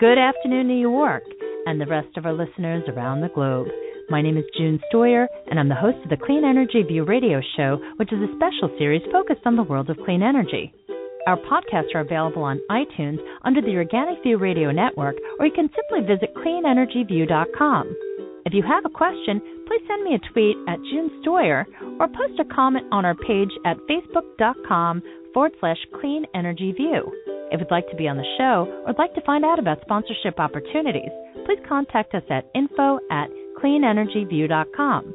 Good afternoon, New York, and the rest of our listeners around the globe. My name is June Stoyer, and I'm the host of the Clean Energy View radio show, which is a special series focused on the world of clean energy. Our podcasts are available on iTunes under the Organic View Radio Network, or you can simply visit cleanenergyview.com. If you have a question, please send me a tweet at June Stoyer or post a comment on our page at facebook.com forward slash clean energy view. If you'd like to be on the show or would like to find out about sponsorship opportunities, please contact us at info at cleanenergyview.com.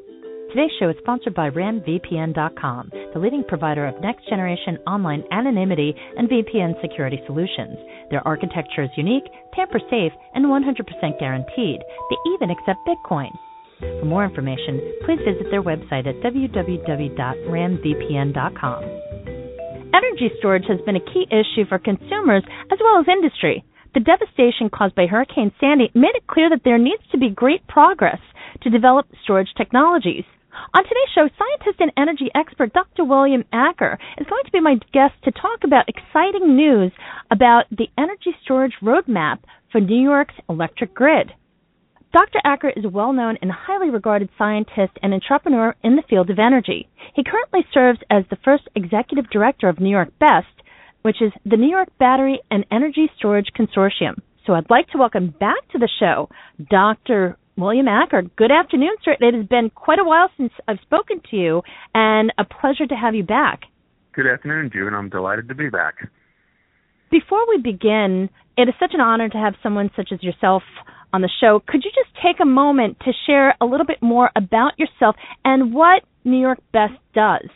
Today's show is sponsored by RamVPN.com, the leading provider of next generation online anonymity and VPN security solutions. Their architecture is unique, tamper safe, and 100% guaranteed. They even accept Bitcoin. For more information, please visit their website at www.ramvpn.com. Energy storage has been a key issue for consumers as well as industry. The devastation caused by Hurricane Sandy made it clear that there needs to be great progress to develop storage technologies. On today's show, scientist and energy expert Dr. William Acker is going to be my guest to talk about exciting news about the energy storage roadmap for New York's electric grid. Dr. Acker is a well known and highly regarded scientist and entrepreneur in the field of energy. He currently serves as the first executive director of New York BEST, which is the New York Battery and Energy Storage Consortium. So I'd like to welcome back to the show Dr. William Acker. Good afternoon, sir. It has been quite a while since I've spoken to you, and a pleasure to have you back. Good afternoon, June. I'm delighted to be back. Before we begin, it is such an honor to have someone such as yourself on the show. Could you just take a moment to share a little bit more about yourself and what New York Best does?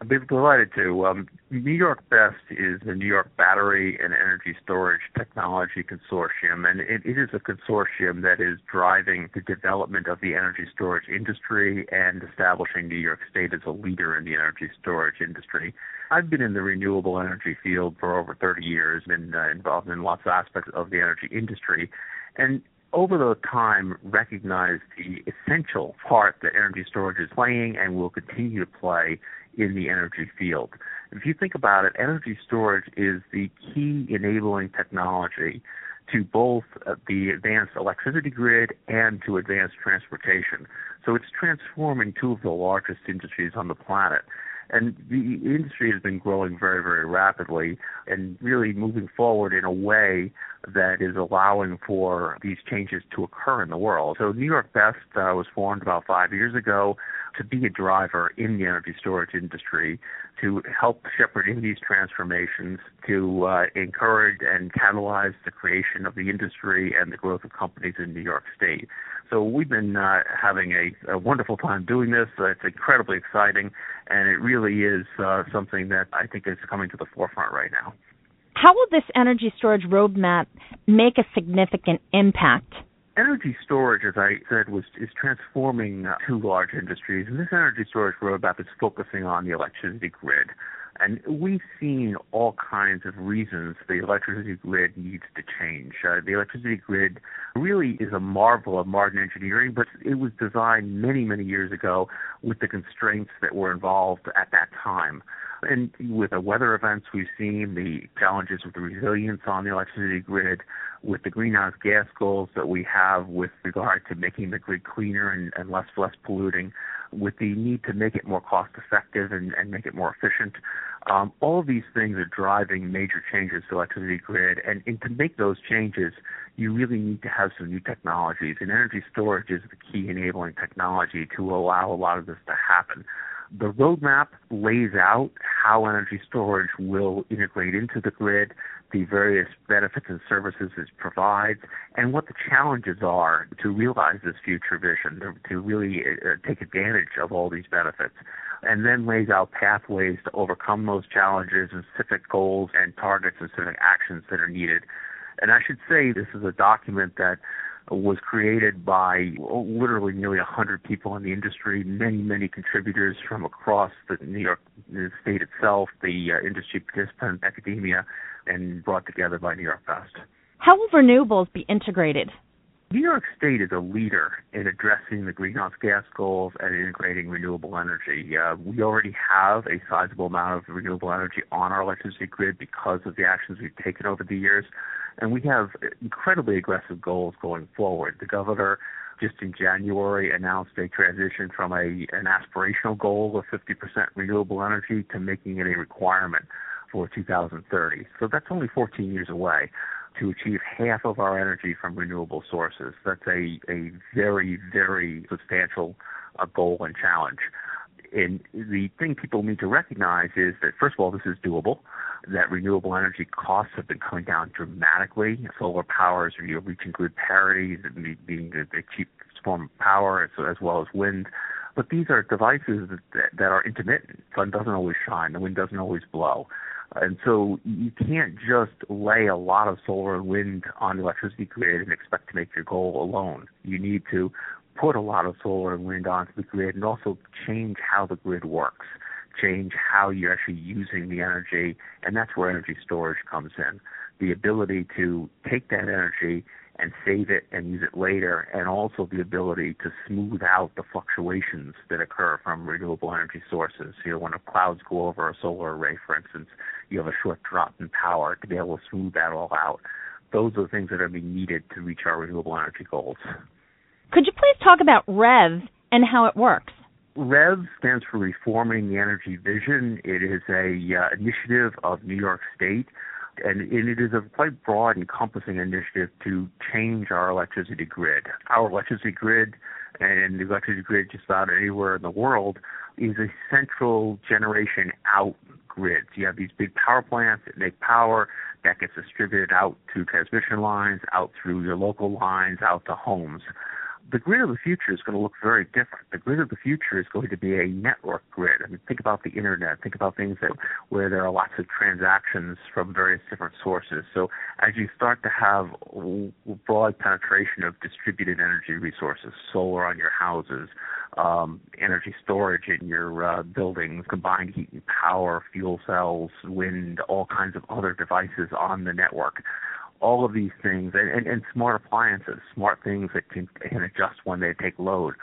I'd be delighted to. Um, New York Best is the New York Battery and Energy Storage Technology Consortium, and it, it is a consortium that is driving the development of the energy storage industry and establishing New York State as a leader in the energy storage industry. I've been in the renewable energy field for over 30 years, been uh, involved in lots of aspects of the energy industry, and over the time recognized the essential part that energy storage is playing and will continue to play in the energy field. If you think about it, energy storage is the key enabling technology to both the advanced electricity grid and to advanced transportation. So it's transforming two of the largest industries on the planet. And the industry has been growing very, very rapidly and really moving forward in a way that is allowing for these changes to occur in the world. So New York Best uh, was formed about five years ago to be a driver in the energy storage industry, to help shepherd in these transformations, to uh, encourage and catalyze the creation of the industry and the growth of companies in New York State. So we've been uh, having a, a, wonderful time doing this. Uh, it's incredibly exciting, and it really is uh, something that I think is coming to the forefront right now. How will this energy storage roadmap make a significant impact? Energy storage, as I said, was is transforming uh, two large industries, and this energy storage roadmap is focusing on the electricity grid. And we've seen all kinds of reasons the electricity grid needs to change. Uh, the electricity grid really is a marvel of modern engineering, but it was designed many, many years ago with the constraints that were involved at that time. And with the weather events we've seen, the challenges with the resilience on the electricity grid, with the greenhouse gas goals that we have with regard to making the grid cleaner and, and less less polluting, with the need to make it more cost effective and, and make it more efficient. Um, all of these things are driving major changes to electricity grid, and, and to make those changes, you really need to have some new technologies. And energy storage is the key enabling technology to allow a lot of this to happen. The roadmap lays out how energy storage will integrate into the grid, the various benefits and services it provides, and what the challenges are to realize this future vision, to, to really uh, take advantage of all these benefits. And then lays out pathways to overcome those challenges and specific goals and targets and specific actions that are needed. And I should say this is a document that was created by literally nearly 100 people in the industry, many, many contributors from across the New York state itself, the uh, industry participants, academia, and brought together by New York Best. How will renewables be integrated? New York State is a leader in addressing the greenhouse gas goals and integrating renewable energy. Uh, we already have a sizable amount of renewable energy on our electricity grid because of the actions we've taken over the years, and we have incredibly aggressive goals going forward. The governor just in January announced a transition from a an aspirational goal of 50% renewable energy to making it a requirement for 2030. So that's only 14 years away to achieve half of our energy from renewable sources. That's a, a very, very substantial uh, goal and challenge. And the thing people need to recognize is that, first of all, this is doable, that renewable energy costs have been coming down dramatically. Solar power is you know, reaching grid parity, being the, the cheap form of power, as, as well as wind. But these are devices that, that are intermittent. The sun doesn't always shine, the wind doesn't always blow. And so you can't just lay a lot of solar and wind on the electricity grid and expect to make your goal alone. You need to put a lot of solar and wind onto the grid and also change how the grid works, change how you're actually using the energy, and that's where energy storage comes in. The ability to take that energy and save it and use it later, and also the ability to smooth out the fluctuations that occur from renewable energy sources. You know, when the clouds go over a solar array, for instance, you have a short drop in power to be able to smooth that all out. Those are the things that are being needed to reach our renewable energy goals. Could you please talk about REV and how it works? REV stands for Reforming the Energy Vision. It is a uh, initiative of New York State and and it is a quite broad, encompassing initiative to change our electricity grid. Our electricity grid and the electricity grid just about anywhere in the world is a central generation out grid. You have these big power plants that make power that gets distributed out to transmission lines, out through your local lines, out to homes the grid of the future is going to look very different. The grid of the future is going to be a network grid. I mean, think about the internet. Think about things that where there are lots of transactions from various different sources. So as you start to have broad penetration of distributed energy resources, solar on your houses, um, energy storage in your uh, buildings, combined heat and power, fuel cells, wind, all kinds of other devices on the network all of these things and, and, and smart appliances, smart things that can, can adjust when they take load.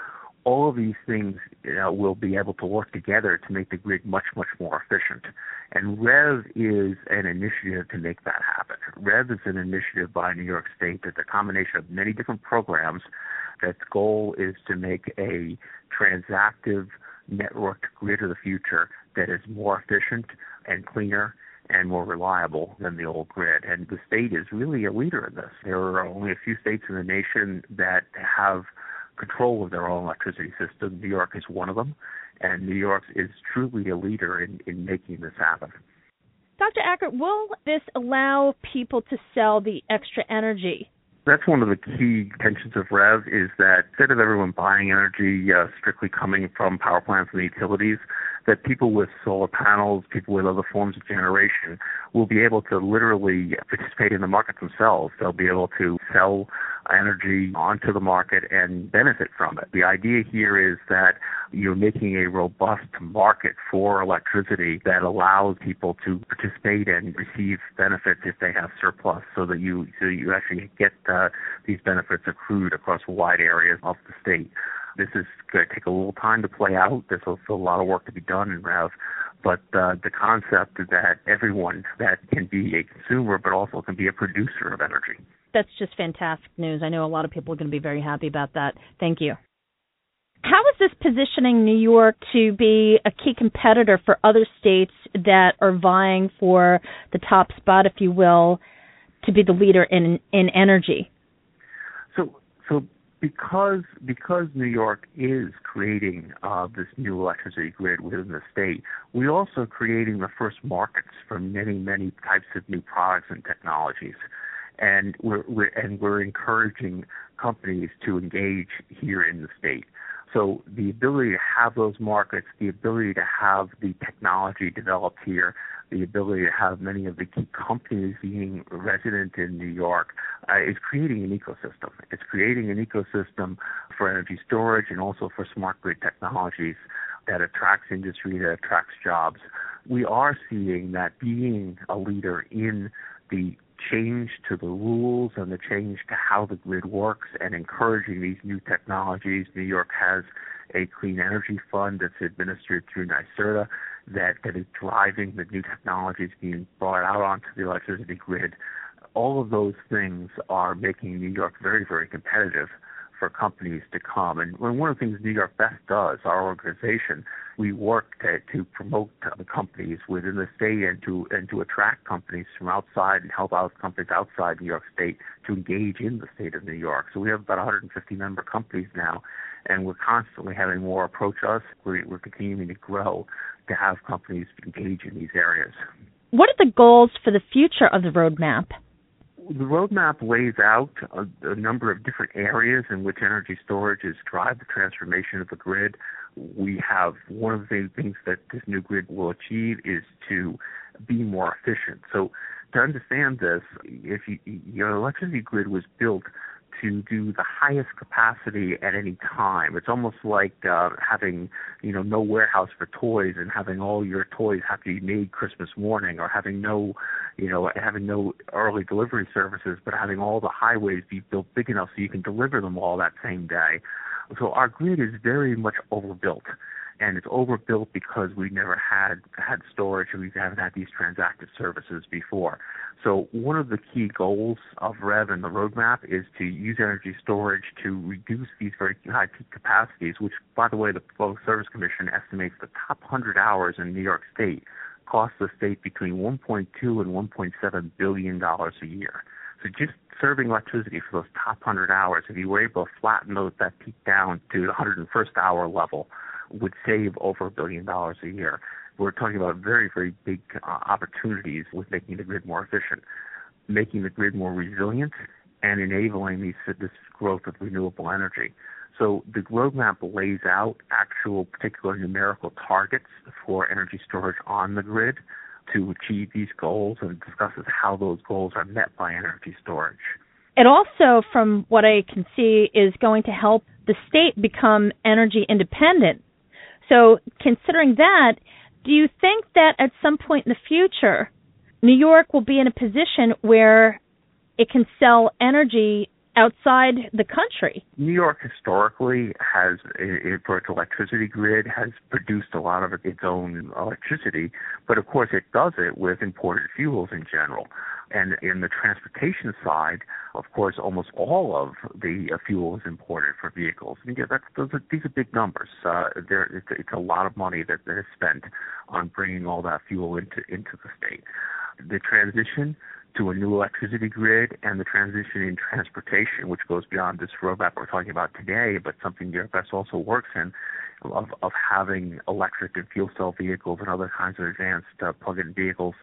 All of these things you know, will be able to work together to make the grid much, much more efficient. And REV is an initiative to make that happen. REV is an initiative by New York State that's a combination of many different programs that's goal is to make a transactive networked grid of the future that is more efficient and cleaner and more reliable than the old grid. And the state is really a leader in this. There are only a few states in the nation that have control of their own electricity system. New York is one of them, and New York is truly a leader in, in making this happen. Dr. Acker, will this allow people to sell the extra energy? That's one of the key tensions of REV is that instead of everyone buying energy uh, strictly coming from power plants and utilities, that people with solar panels, people with other forms of generation, will be able to literally participate in the market themselves. They'll be able to sell energy onto the market and benefit from it. The idea here is that you're making a robust market for electricity that allows people to participate and receive benefits if they have surplus so that you so you actually get uh, these benefits accrued across wide areas of the state. This is going to take a little time to play out. There's also a lot of work to be done in REV. But uh, the concept is that everyone that can be a consumer but also can be a producer of energy. That's just fantastic news. I know a lot of people are going to be very happy about that. Thank you. How is this positioning New York to be a key competitor for other states that are vying for the top spot, if you will, to be the leader in in energy? Because because New York is creating uh, this new electricity grid within the state, we're also creating the first markets for many many types of new products and technologies, and we're, we're and we're encouraging companies to engage here in the state. So the ability to have those markets, the ability to have the technology developed here, the ability to have many of the key companies being resident in New York uh, is creating an ecosystem. It's creating an ecosystem for energy storage and also for smart grid technologies that attracts industry, that attracts jobs. We are seeing that being a leader in the change to the rules and the change to how the grid works and encouraging these new technologies. New York has a clean energy fund that's administered through NYSERDA that, that is driving the new technologies being brought out onto the electricity grid. All of those things are making New York very, very competitive for companies to come. And one of the things New York Best does, our organization, we work to, to promote companies within the state and to and to attract companies from outside and help out companies outside New York State to engage in the state of New York. So we have about 150 member companies now, and we're constantly having more approach us. We're, we're continuing to grow to have companies engage in these areas. What are the goals for the future of the roadmap? The roadmap lays out a, a, number of different areas in which energy storage is drive the transformation of the grid. We have one of the things that this new grid will achieve is to be more efficient. So to understand this, if you, your electricity grid was built to do the highest capacity at any time. It's almost like uh, having, you know, no warehouse for toys and having all your toys have to be made Christmas morning, or having no, you know, having no early delivery services, but having all the highways be built big enough so you can deliver them all that same day. So our grid is very much overbuilt and it's overbuilt because we never had had storage and we haven't had these transactive services before. So one of the key goals of REV and the roadmap is to use energy storage to reduce these very high peak capacities, which, by the way, the Public Service Commission estimates the top 100 hours in New York State cost the state between 1.2 and 1.7 billion dollars a year. So just serving electricity for those top 100 hours, if you were able to flatten those that peak down to the 101st hour level, would save over a billion dollars a year. We're talking about very, very big uh, opportunities with making the grid more efficient, making the grid more resilient, and enabling these, this growth of renewable energy. So the roadmap lays out actual particular numerical targets for energy storage on the grid to achieve these goals and discusses how those goals are met by energy storage. It also, from what I can see, is going to help the state become energy independent so, considering that, do you think that at some point in the future, New York will be in a position where it can sell energy outside the country. New York historically has, for its electricity grid, has produced a lot of its own electricity, but of course it does it with imported fuels in general. And in the transportation side, of course, almost all of the uh, fuel is imported for vehicles. And yeah, that's, those are, these are big numbers. Uh, there, it's, it's a lot of money that, that is spent on bringing all that fuel into into the state. The transition to a new electricity grid and the transition in transportation, which goes beyond this roadmap we're talking about today, but something DRFS also works in, of, of having electric and fuel cell vehicles and other kinds of advanced uh, plug-in vehicles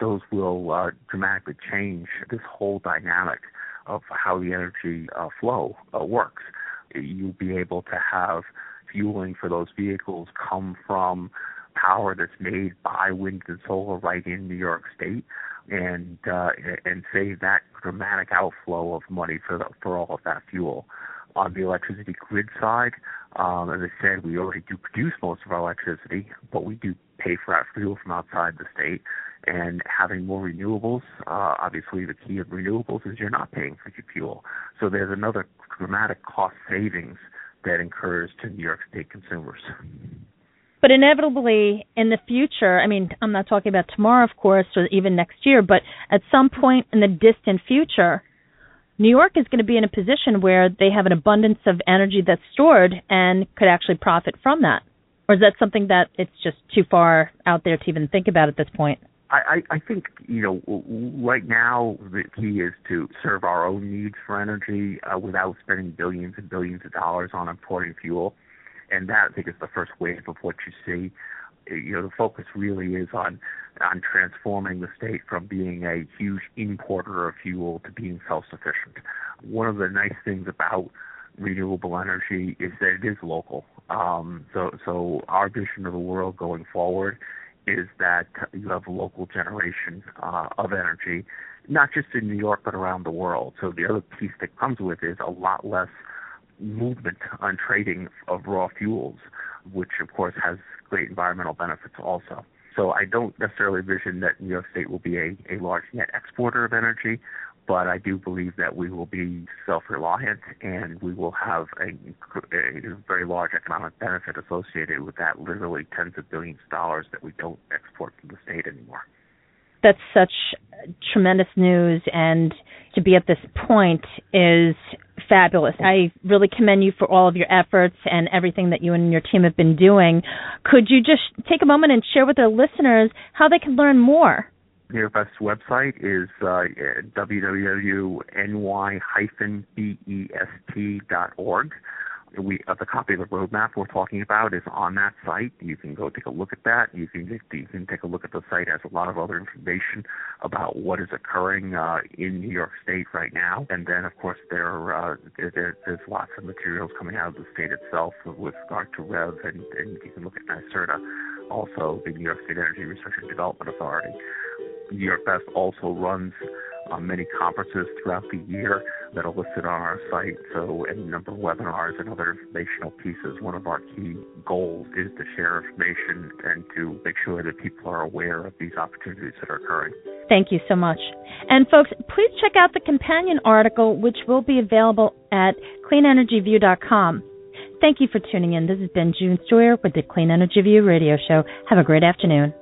those will uh, dramatically change this whole dynamic of how the energy uh, flow uh, works. You'll be able to have fueling for those vehicles come from power that's made by wind and solar right in New York State, and uh, and save that dramatic outflow of money for the, for all of that fuel. On the electricity grid side, um, as I said, we already do produce most of our electricity, but we do pay for our fuel from outside the state and having more renewables. Uh, obviously, the key of renewables is you're not paying for your fuel. So there's another dramatic cost savings that incurs to New York State consumers. But inevitably, in the future, I mean, I'm not talking about tomorrow, of course, or even next year, but at some point in the distant future, New York is going to be in a position where they have an abundance of energy that's stored and could actually profit from that. Or is that something that it's just too far out there to even think about at this point? I, I think you know right now the key is to serve our own needs for energy uh, without spending billions and billions of dollars on importing fuel, and that I think is the first wave of what you see. You know the focus really is on on transforming the state from being a huge importer of fuel to being self-sufficient. One of the nice things about renewable energy is that it is local. Um, so so our vision of the world going forward is that you have local generation uh, of energy, not just in New York but around the world. So the other piece that comes with it is a lot less movement on trading of raw fuels, which of course has great environmental benefits also. So I don't necessarily envision that New York State will be a, a large net exporter of energy, but I do believe that we will be self-reliant and we will have a, a, very large economic benefit associated with that, literally tens of billions of dollars that we don't export from the state anymore. That's such tremendous news, and to be at this point is fabulous. I really commend you for all of your efforts and everything that you and your team have been doing. Could you just take a moment and share with our listeners how they can learn more? NY-BEST's website is uh, www.ny-best.org. We uh, the copy of the roadmap we're talking about is on that site. You can go take a look at that. You can you can take a look at the site has a lot of other information about what is occurring uh, in New York State right now. And then of course there, uh, there there's lots of materials coming out of the state itself with regard to REV, and, and you can look at NYSERDA, also the New York State Energy Research and Development Authority. New York Best also runs uh, many conferences throughout the year that are listed on our site. So, a number of webinars and other informational pieces. One of our key goals is to share information and to make sure that people are aware of these opportunities that are occurring. Thank you so much. And folks, please check out the companion article, which will be available at cleanenergyview.com. Thank you for tuning in. This has been June Stoyer with the Clean Energy View radio show. Have a great afternoon.